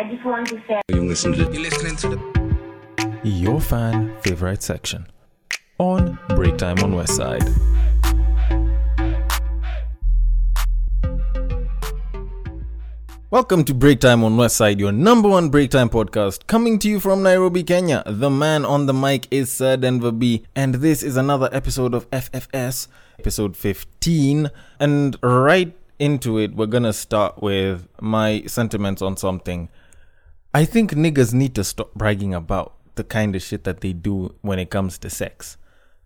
I just wanted to say. You listen to You're listening to the Your fan favorite section on Break Time on West Side. Welcome to Break Time on West Side, your number one break time podcast, coming to you from Nairobi, Kenya. The man on the mic is Sir Denver B, and this is another episode of FFS, episode 15. And right into it, we're gonna start with my sentiments on something. I think niggas need to stop bragging about the kind of shit that they do when it comes to sex.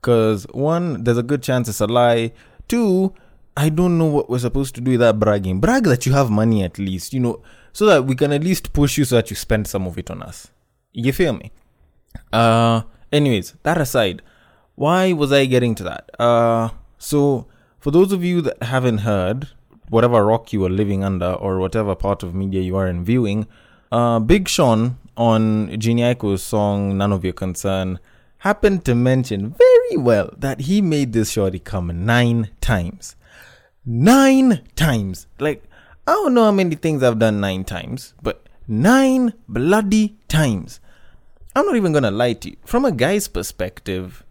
Cause one, there's a good chance it's a lie. Two, I don't know what we're supposed to do with that bragging. Brag that you have money at least, you know, so that we can at least push you so that you spend some of it on us. You feel me? Uh anyways, that aside, why was I getting to that? Uh so for those of you that haven't heard, whatever rock you are living under or whatever part of media you are in viewing, uh Big Sean on Jhené Aiko's song None of Your Concern happened to mention very well that he made this shorty come nine times nine times. Like, I don't know how many things I've done nine times, but nine bloody times. I'm not even gonna lie to you. From a guy's perspective,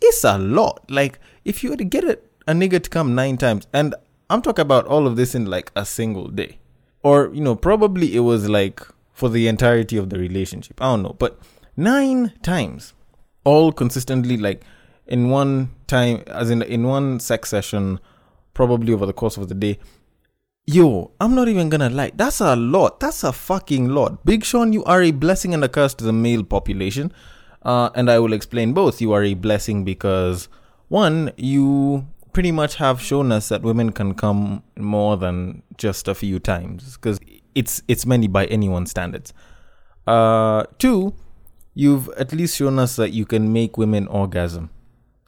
it's a lot. Like, if you were to get a, a nigga to come nine times, and I'm talking about all of this in like a single day, or, you know, probably it was like for the entirety of the relationship. I don't know, but nine times, all consistently, like in one time, as in in one sex session, probably over the course of the day. Yo, I'm not even gonna lie. That's a lot. That's a fucking lot. Big Sean, you are a blessing and a curse to the male population. Uh, and I will explain both. You are a blessing because, one, you pretty much have shown us that women can come more than just a few times because it's it's many by anyone's standards. Uh, two, you've at least shown us that you can make women orgasm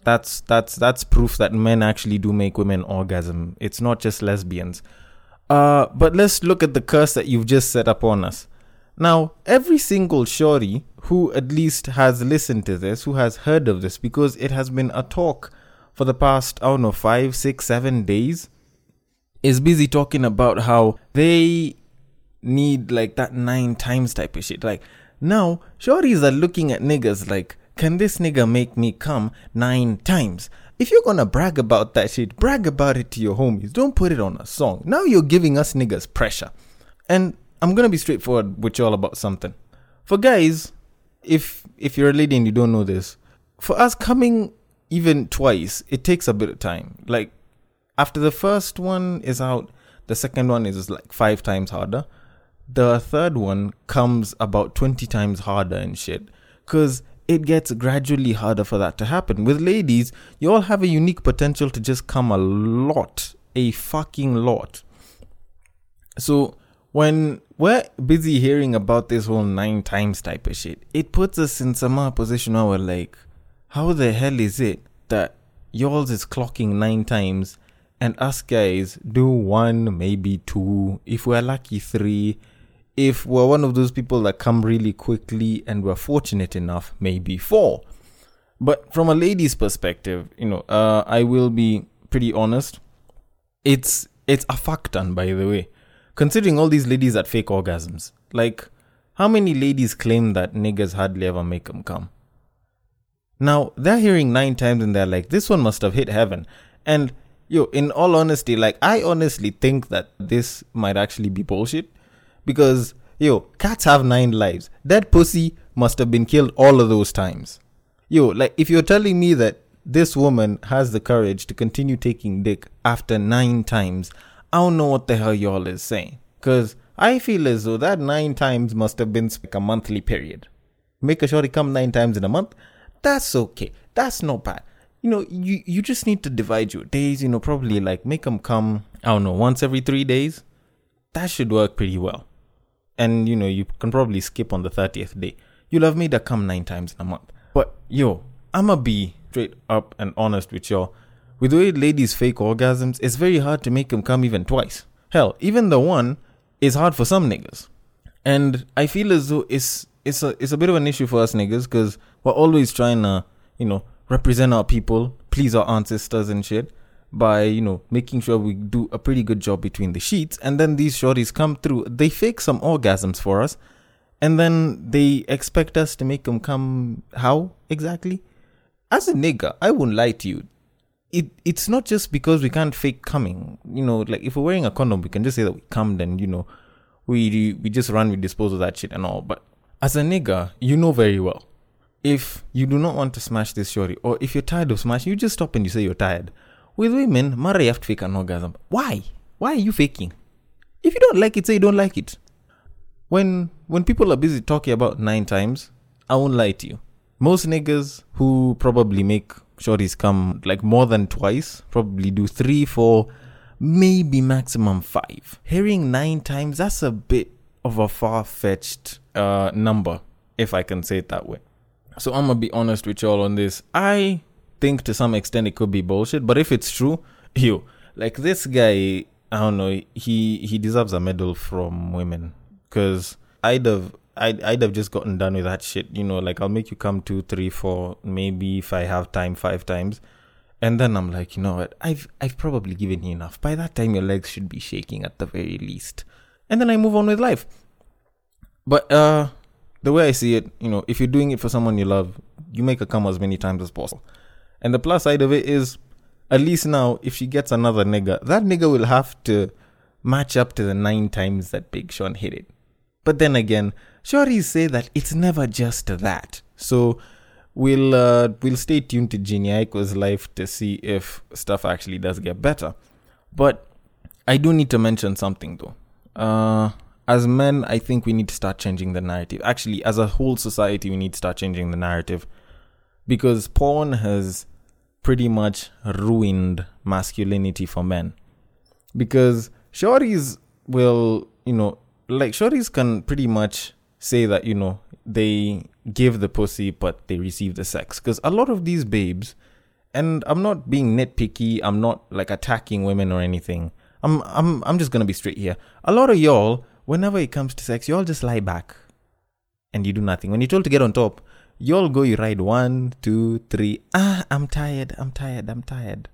that's that's that's proof that men actually do make women orgasm. It's not just lesbians. Uh, but let's look at the curse that you've just set upon us. Now, every single shorty who at least has listened to this, who has heard of this, because it has been a talk for the past, I don't know, five, six, seven days, is busy talking about how they need like that nine times type of shit. Like, now, shorties are looking at niggas like, can this nigga make me come nine times? If you're gonna brag about that shit, brag about it to your homies. Don't put it on a song. Now you're giving us niggas pressure. And I'm gonna be straightforward with y'all about something. For guys, if if you're a lady and you don't know this, for us coming even twice, it takes a bit of time. Like after the first one is out, the second one is like five times harder. The third one comes about 20 times harder and shit. Cause it gets gradually harder for that to happen. With ladies, you all have a unique potential to just come a lot, a fucking lot. So when we're busy hearing about this whole nine times type of shit, it puts us in some position where we're like, how the hell is it that yours is clocking nine times and us guys do one, maybe two, if we're lucky, three, if we're one of those people that come really quickly and we're fortunate enough, maybe four. But from a lady's perspective, you know, uh, I will be pretty honest. It's it's a fuck ton, by the way. Considering all these ladies that fake orgasms, like how many ladies claim that niggas hardly ever make them come? Now they're hearing nine times and they're like, this one must have hit heaven. And yo, in all honesty, like I honestly think that this might actually be bullshit because, yo, cats have nine lives. That pussy must have been killed all of those times. Yo, like, if you're telling me that this woman has the courage to continue taking dick after nine times, I don't know what the hell y'all is saying. Because I feel as though that nine times must have been like a monthly period. Make a shorty come nine times in a month, that's okay. That's not bad. You know, you, you just need to divide your days, you know, probably like make them come, I don't know, once every three days. That should work pretty well and you know you can probably skip on the 30th day you'll have made her come nine times in a month but yo i'ma be straight up and honest with y'all with the way ladies fake orgasms it's very hard to make them come even twice hell even the one is hard for some niggas and i feel as though it's it's a it's a bit of an issue for us niggas because we're always trying to you know represent our people please our ancestors and shit by, you know, making sure we do a pretty good job between the sheets. And then these shorties come through, they fake some orgasms for us. And then they expect us to make them come. How exactly? As a nigga, I won't lie to you. It it's not just because we can't fake coming. You know, like if we're wearing a condom, we can just say that we come. Then you know, we we just run, we dispose of that shit and all. But as a nigger, you know very well if you do not want to smash this shorty, or if you're tired of smashing, you just stop and you say you're tired. With women, Mara, have to fake an orgasm. Why? Why are you faking? If you don't like it, say you don't like it. When when people are busy talking about nine times, I won't lie to you. Most niggas who probably make shorties come like more than twice, probably do three, four, maybe maximum five. Hearing nine times, that's a bit of a far fetched uh, number, if I can say it that way. So I'm gonna be honest with y'all on this. I think to some extent it could be bullshit, but if it's true, you like this guy, I don't know, he he deserves a medal from women because I'd have I'd, I'd have just gotten done with that shit. You know, like I'll make you come two, three, four, maybe if I have time, five times. And then I'm like, you know what? I've I've probably given you enough. By that time, your legs should be shaking at the very least. And then I move on with life. But uh, the way I see it, you know, if you're doing it for someone you love, you make her come as many times as possible. And the plus side of it is, at least now, if she gets another nigga, that nigga will have to match up to the nine times that Big Sean hit it. But then again, shorties say that it's never just that. So we'll uh, we'll stay tuned to Jhené Aiko's life to see if stuff actually does get better. But I do need to mention something though. Uh, as men, I think we need to start changing the narrative. Actually, as a whole society, we need to start changing the narrative because porn has pretty much ruined masculinity for men. Because shorties will, you know, like shorties can pretty much say that, you know, they give the pussy but they receive the sex. Because a lot of these babes, and I'm not being nitpicky, I'm not like attacking women or anything. I'm I'm I'm just gonna be straight here. A lot of y'all whenever it comes to sex, you all just lie back and you do nothing. When you're told to get on top, you all go, you ride one, two, three. Ah, I'm tired, I'm tired, I'm tired.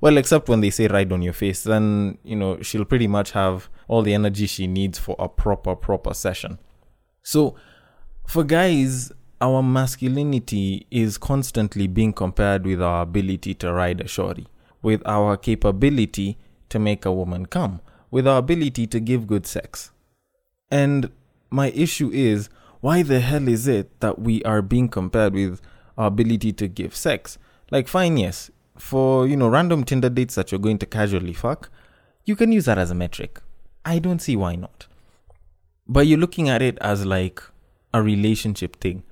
Well, except when they say ride on your face, then, you know, she'll pretty much have all the energy she needs for a proper, proper session. So, for guys, our masculinity is constantly being compared with our ability to ride a shorty, with our capability to make a woman come, with our ability to give good sex. And my issue is why the hell is it that we are being compared with our ability to give sex? Like, fine, yes, for you know random Tinder dates that you're going to casually fuck, you can use that as a metric. I don't see why not. But you're looking at it as like a relationship thing.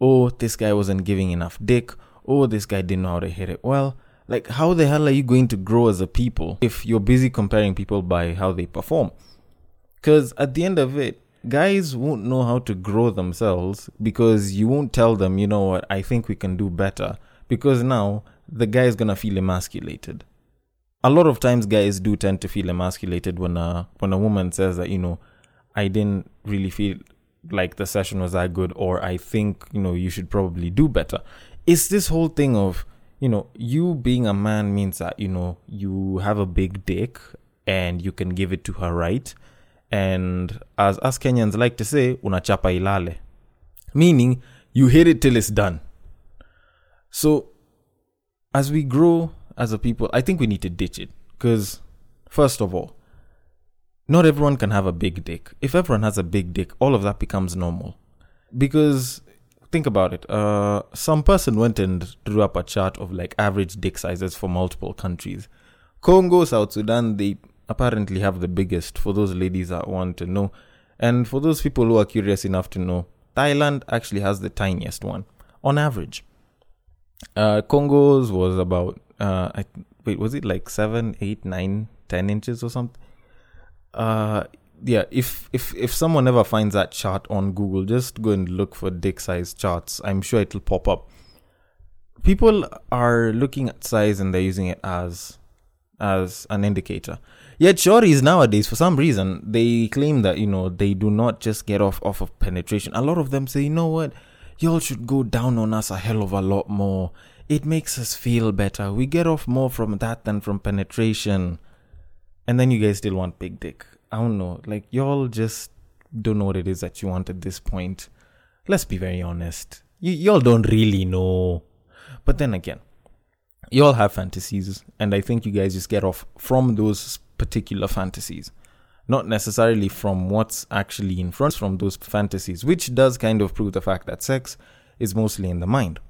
Oh, this guy wasn't giving enough dick. Oh, this guy didn't know how to hit it. Well, like, how the hell are you going to grow as a people if you're busy comparing people by how they perform? Because at the end of it, guys won't know how to grow themselves because you won't tell them, you know what, I think we can do better. Because now the guy is going to feel emasculated. A lot of times, guys do tend to feel emasculated when a, when a woman says that, you know, I didn't really feel like the session was that good, or I think, you know, you should probably do better. It's this whole thing of, you know, you being a man means that, you know, you have a big dick and you can give it to her right and as us Kenyans like to say, unachapa ilale. Meaning, you hit it till it's done. So, as we grow as a people, I think we need to ditch it. Because, first of all, not everyone can have a big dick. If everyone has a big dick, all of that becomes normal. Because, think about it. Uh, some person went and drew up a chart of like average dick sizes for multiple countries. Congo, South Sudan, they apparently have the biggest for those ladies that want to know. And for those people who are curious enough to know, Thailand actually has the tiniest one on average. Uh, Congo's was about, uh, I, wait, was it like seven, eight, nine, ten inches or something? Uh, yeah, if if if someone ever finds that chart on Google, just go and look for dick size charts. I'm sure it'll pop up. People are looking at size and they're using it as as an indicator. Yet shorties nowadays, for some reason, they claim that, you know, they do not just get off off of penetration. A lot of them say, you know what, y'all should go down on us a hell of a lot more. it makes us feel better. We get off more from that than from penetration. And then you guys still want big dick. I don't know. Like, y'all just don't know what it is that you want at this point. Let's be very honest. Y- y'all don't really know. But then again, you all have fantasies, and I think you guys just get off from those particular fantasies, not necessarily from what's actually in front from those fantasies, which does kind of prove the fact that sex is mostly in the mind.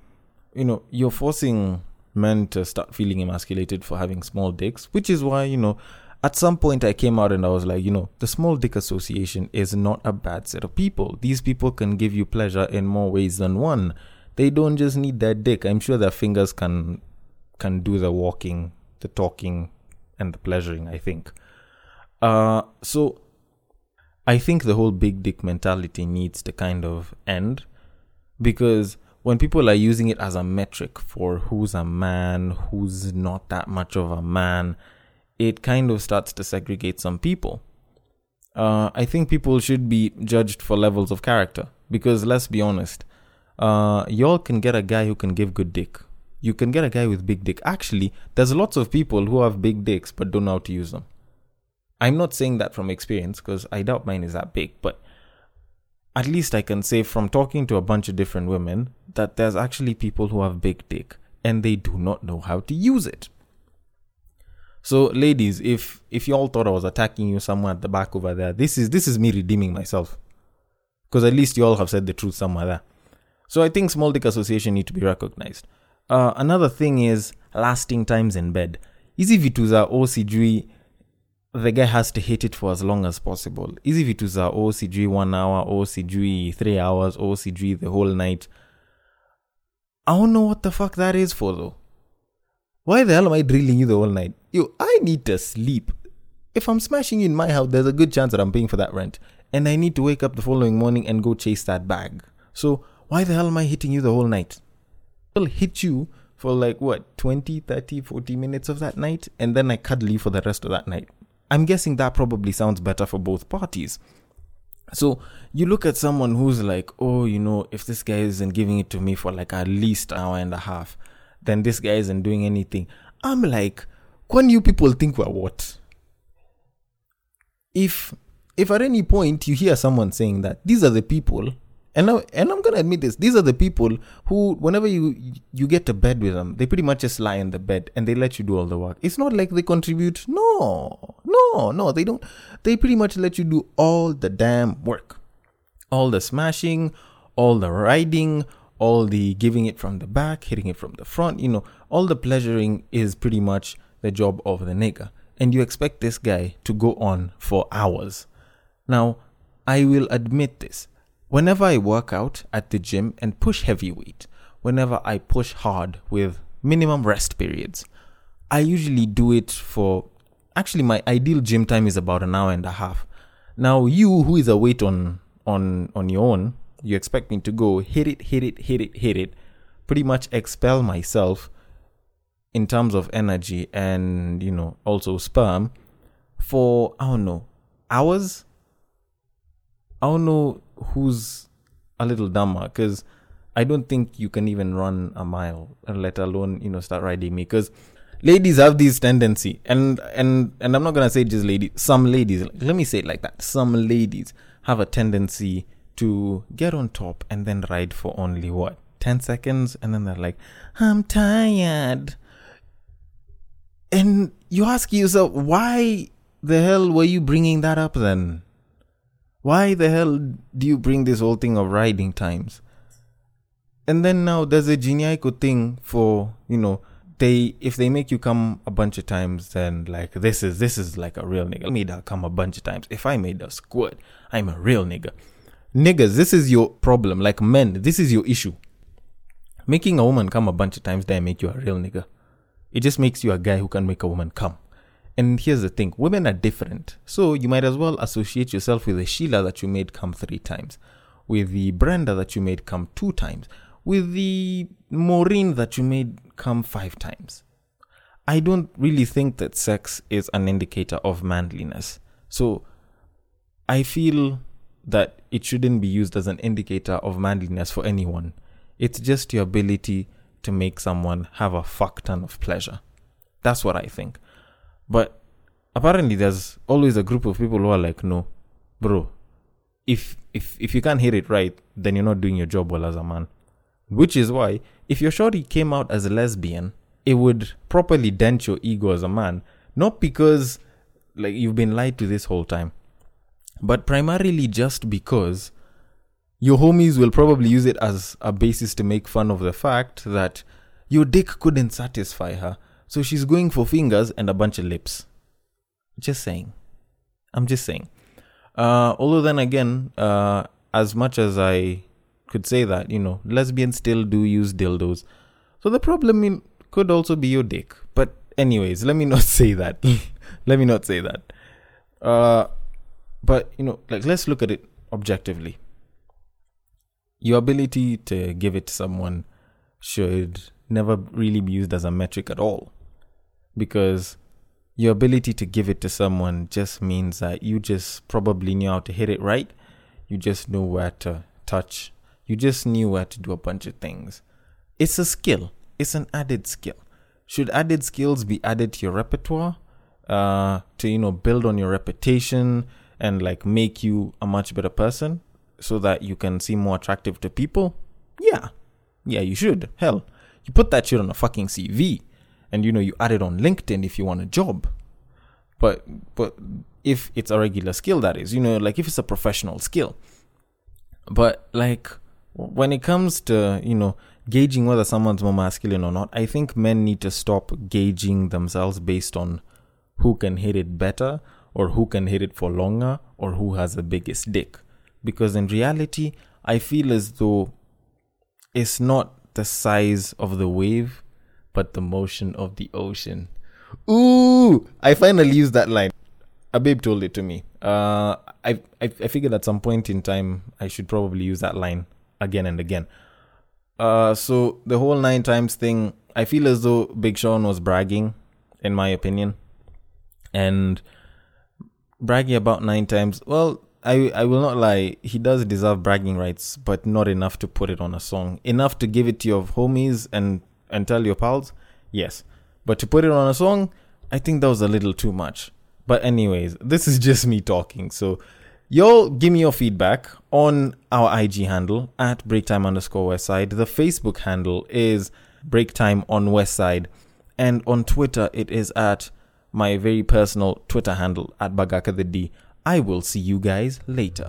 You know, you're forcing men to start feeling emasculated for having small dicks, which is why, you know, at some point I came out and I was like, you know, the Small Dick Association is not a bad set of people. These people can give you pleasure in more ways than one. They don't just need their dick. I'm sure their fingers can can do the walking, the talking, and the pleasuring, I think. Uh so I think the whole big dick mentality needs to kind of end because when people are using it as a metric for who's a man, who's not that much of a man, it kind of starts to segregate some people. Uh, I think people should be judged for levels of character because let's be honest, uh, y'all can get a guy who can give good dick. You can get a guy with big dick. Actually, there's lots of people who have big dicks but don't know how to use them. I'm not saying that from experience because I doubt mine is that big, but at least I can say from talking to a bunch of different women that there's actually people who have big dick and they do not know how to use it. So, ladies, if if you all thought I was attacking you somewhere at the back over there, this is this is me redeeming myself, because at least you all have said the truth somewhere there. So I think small dick association need to be recognized. Uh, another thing is lasting times in bed. Easy vitu za o sijui the guy has to hit it for as long as possible. Easy vitu za o sijui one hour, o sijui three hours, o sijui the whole night. I don't know what the fuck that is for though. Why the hell am I drilling you the whole night? Yo, I need to sleep. If I'm smashing you in my house, there's a good chance that I'm paying for that rent. And I need to wake up the following morning and go chase that bag. So why the hell am I hitting you the whole night? Hit you for like what, 20, 30, 40 minutes of that night, and then I cuddle you for the rest of that night. I'm guessing that probably sounds better for both parties. So you look at someone who's like, oh, you know, if this guy isn't giving it to me for like at least an hour and a half, then this guy isn't doing anything. I'm like, when you people think we're what? If if at any point you hear someone saying that these are the people, and now, and I'm gonna admit this, these are the people who, whenever you you get to bed with them, they pretty much just lie in the bed and they let you do all the work. It's not like they contribute. No, no, no, they don't. They pretty much let you do all the damn work, all the smashing, all the riding, all the giving it from the back, hitting it from the front. You know, all the pleasuring is pretty much the job of the nigger, and you expect this guy to go on for hours. Now, I will admit this. Whenever I work out at the gym and push heavy weight, whenever I push hard with minimum rest periods, I usually do it for actually my ideal gym time is about an hour and a half. Now you who is a weight on on on your own, you expect me to go hit it, hit it, hit it, hit it, pretty much expel myself in terms of energy and you know also sperm for I don't know hours. I don't know who's a little dumber because I don't think you can even run a mile, uh, let alone you know start riding me. Because ladies have this tendency, and and and I'm not gonna say just ladies. Some ladies, let me say it like that. Some ladies have a tendency to get on top and then ride for only what ten seconds, and then they're like, "I'm tired." And you ask yourself, why the hell were you bringing that up then? Why the hell do you bring this whole thing of riding times? And then now there's a Jhené Aiko thing for, you know, they if they make you come a bunch of times, then like this is this is like a real nigga. Made her come a bunch of times. If I made her squirt, I'm a real nigga. Niggas, this is your problem. Like men, this is your issue. Making a woman come a bunch of times doesn't make you a real nigga. It just makes you a guy who can make a woman come. And here's the thing women are different. So you might as well associate yourself with the Sheila that you made come three times, with the Brenda that you made come two times, with the Maureen that you made come five times. I don't really think that sex is an indicator of manliness. So I feel that it shouldn't be used as an indicator of manliness for anyone. It's just your ability to make someone have a fuck ton of pleasure. That's what I think. But apparently, there's always a group of people who are like, no, bro, if if if you can't hit it right, then you're not doing your job well as a man. Which is why, if your shorty came out as a lesbian, it would properly dent your ego as a man. Not because like you've been lied to this whole time, but primarily just because your homies will probably use it as a basis to make fun of the fact that your dick couldn't satisfy her. So she's going for fingers and a bunch of lips. Just saying. I'm just saying. Uh, although then again, uh, as much as I could say that, you know, lesbians still do use dildos. So the problem in, could also be your dick. But anyways, let me not say that. let me not say that. Uh, but you know, like let's look at it objectively. Your ability to give it to someone should never really be used as a metric at all. Because your ability to give it to someone just means that you just probably knew how to hit it right. You just know where to touch. You just knew where to do a bunch of things. It's a skill, it's an added skill. Should added skills be added to your repertoire uh, to, you know, build on your reputation and like make you a much better person so that you can seem more attractive to people? Yeah. Yeah, you should. Hell, you put that shit on a fucking CV and you know you add it on LinkedIn if you want a job. But but if it's a regular skill that is, you know, like if it's a professional skill. But like when it comes to, you know, gauging whether someone's more masculine or not, I think men need to stop gauging themselves based on who can hit it better or who can hit it for longer or who has the biggest dick. Because in reality, I feel as though it's not the size of the wave, but the motion of the ocean. Ooh, I finally used that line. A babe told it to me. Uh, I, I I figured at some point in time I should probably use that line again and again. Uh, so the whole nine times thing, I feel as though Big Sean was bragging, in my opinion, and bragging about nine times. Well, I I will not lie, he does deserve bragging rights, but not enough to put it on a song. Enough to give it to your homies and and tell your pals, yes. But to put it on a song, I think that was a little too much. But anyways, this is just me talking. So y'all give me your feedback on our IG handle at breaktime underscore westside. The Facebook handle is breaktime on westside. And on Twitter, it is at my very personal Twitter handle at Bagaka the D. I will see you guys later.